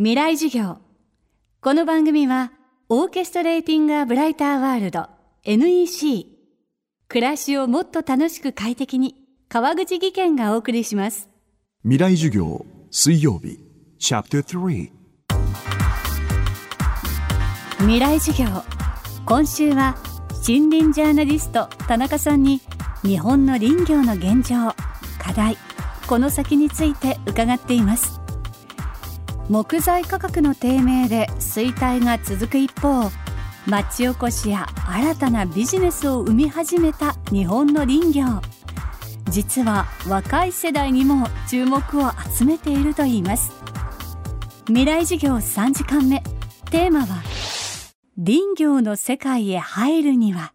未来授業。この番組はオーケストレーティング・ア・ブライター・ワールド NEC 暮らしをもっと楽しく快適に川口義賢がお送りします。未来授業水曜日。チャプター3未来授業。今週は森林ジャーナリスト田中さんに日本の林業の現状課題この先について伺っています木材価格の低迷で衰退が続く一方町おこしや新たなビジネスを生み始めた日本の林業。実は若い世代にも注目を集めているといいます。未来授業3時間目。テーマは林業の世界へ入るには。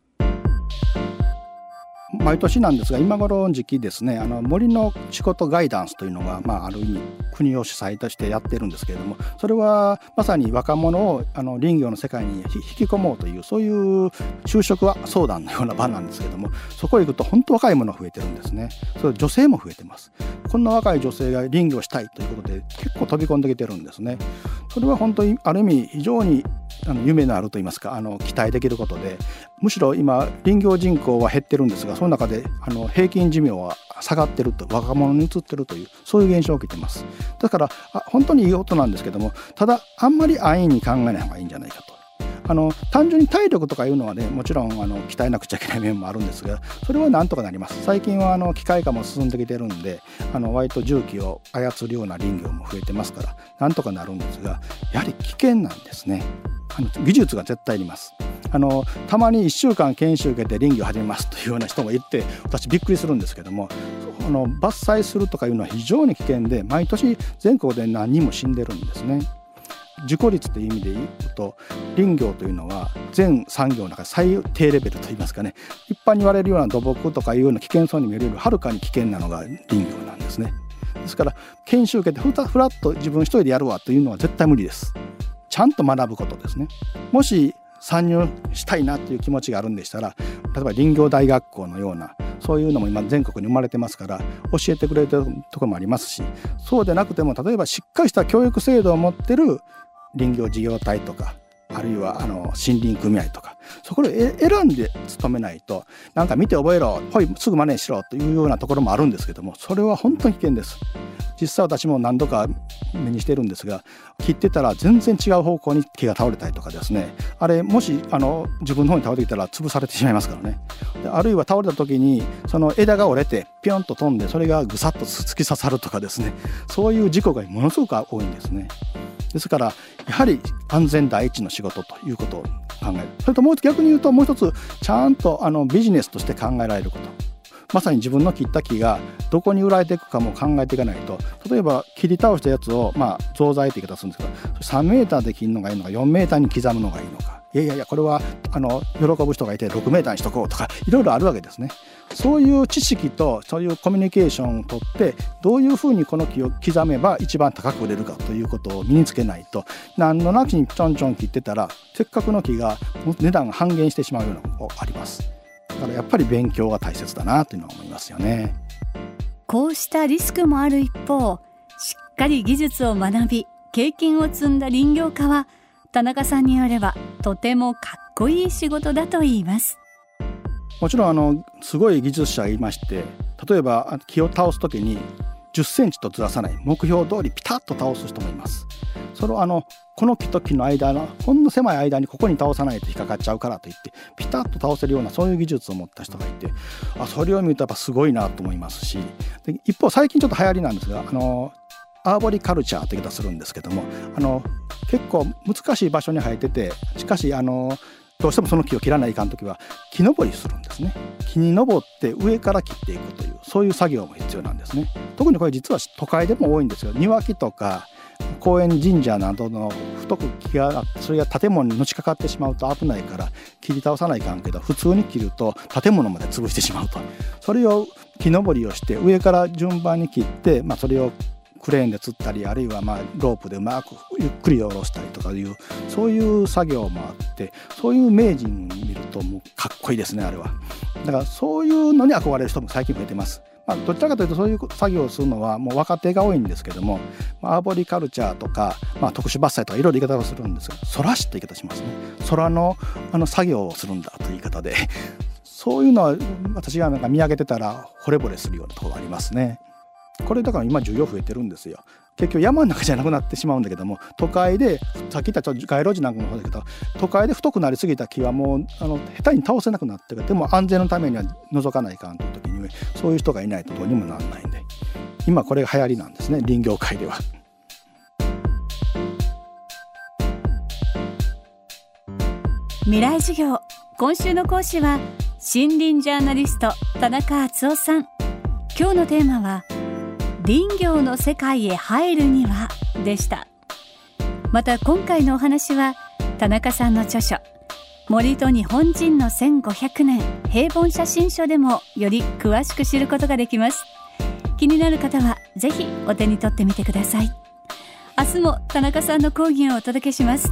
毎年なんですが今頃の時期ですねあの森の仕事ガイダンスというのが、まあ、ある意味国を主催としてやってるんですけれどもそれはまさに若者をあの林業の世界に引き込もうというそういう就職は相談のような場なんですけれどもそこへ行くと本当若い者が増えてるんですね。それ女性も増えてます。こんな若い女性が林業したいということで結構飛び込んできてるんですね。それは本当にある意味非常にあの夢のあると言いますかあの期待できることでむしろ今林業人口は減ってるんですがその中であの平均寿命は下がってると若者に移ってるというそういう現象を受けてます。だから本当にいい音なんですけどもただあんまり安易に考えない方がいいんじゃないかと。あの単純に体力とかいうのはねもちろんあの鍛えなくちゃいけない面もあるんですがそれはなんとかなります。最近はあの機械化も進んできてるんであの割と重機を操るような林業も増えてますからなんとかなるんですがやはり危険なんですね。あの技術が絶対いります。あのたまに1週間研修受けて林業始めますというような人もいて私びっくりするんですけどもあの伐採するとかいうのは非常に危険で毎年全国で何人も死んでるんですね。事故率という意味で言うと林業というのは全産業の中で最低レベルといいますかね。一般に言われるような土木とかいうような危険そうに見えるよりはるかに危険なのが林業なんですね。ですから研修受けてふたふらっと自分一人でやるわというのは絶対無理です。ちゃんと学ぶことですね。もし参入したいなという気持ちがあるんでしたら例えば林業大学校のようなそういうのも今全国に生まれてますから教えてくれてるところもありますしそうでなくても例えばしっかりした教育制度を持ってる林業事業体とかあるいはあの森林組合とかそこで選んで勤めないとなんか見て覚えろほいすぐ真似しろというようなところもあるんですけどもそれは本当に危険です。実際私も何度か目にしてるんですが切ってたら全然違う方向に木が倒れたりとかですねあれもしあの自分の方に倒れてきたら潰されてしまいますからねあるいは倒れた時にその枝が折れてピョンと飛んでそれがぐさっと突き刺さるとかですねそういう事故がものすごく多いんですね。ですからやはり安全第一の仕事ということを考える。それともう逆に言うともう一つちゃんとあのビジネスとして考えられること。まさに自分の切った木がどこに売られていくかも考えていかないと。例えば切り倒したやつをまあ増材って言い方するんですけど3メーターで切るのがいいのか4メーターに刻むのがいいのか。いやいやいやこれはあの喜ぶ人がいて6メーターにしとこうとかいろいろあるわけですね。そういう知識とそういうコミュニケーションをとってどういうふうにこの木を刻めば一番高く売れるかということを身につけないと何のなきにちょんちょん切ってたらせっかくの木が値段が半減してしまうようなことがあります。だからやっぱり勉強が大切だなというのは思いますよね。こうしたリスクもある一方しっかり技術を学び経験を積んだ林業家は田中さんによればとてもかっこいい仕事だと言います。もちろんあのすごい技術者がいまして例えば木を倒す時に10センチとずらさない目標通りピタッと倒す人もいます。それをあのこの木と木の間のほんの狭い間にここに倒さないと引っかかっちゃうからといってピタッと倒せるようなそういう技術を持った人がいてあそれを見るとやっぱすごいなと思いますしで一方最近ちょっと流行りなんですがあのアーボリカルチャーって言い方するんですけどもあの結構難しい場所に生えててしかしあのどうしてもその木を切らないかん時は木登りするんですね。木に登って上から切っていくというそういう作業も必要なんですね。特にこれ実は都会でも多いんですよ庭木とか公園神社などの太く木がそれが建物にのしかかってしまうと危ないから切り倒さないかんけど普通に切ると建物まで潰してしまうと。それを木登りをして上から順番に切って、まあ、それをクレーンで釣ったりあるいはまあロープでうまくゆっくり下ろしたりとかいうそういう作業もあってそういう名人見るともうかっこいいですねあれは。だからそういうのに憧れる人も最近増えてます。まあ、どちらかというとそういう作業をするのはもう若手が多いんですけども、まあ、アーボリカルチャーとか、まあ、特殊伐採とかいろいろ言い方をするんですが空しって言い方しますね。空のあの作業をするんだという言い方で。そういうのは私がなんか見上げてたら惚れ惚れするようなところがありますね。これだから今需要増えてるんですよ。結局山の中じゃなくなってしまうんだけども都会でさっき言った街路樹なんかもそうだけど都会で太くなりすぎた木はもうあの下手に倒せなくなってるでも安全のためには除かないかんという時にそういう人がいないとどうにもならないんで今これが流行りなんですね林業界では。未来授業今週の講師は森林ジャーナリスト田中敦夫さん今日のテーマは林業の世界へ入るにはでした。また今回のお話は田中さんの著書森と日本人の1500年平凡写真書でもより詳しく知ることができます。気になる方はぜひお手に取ってみてください。明日も田中さんの講義をお届けします。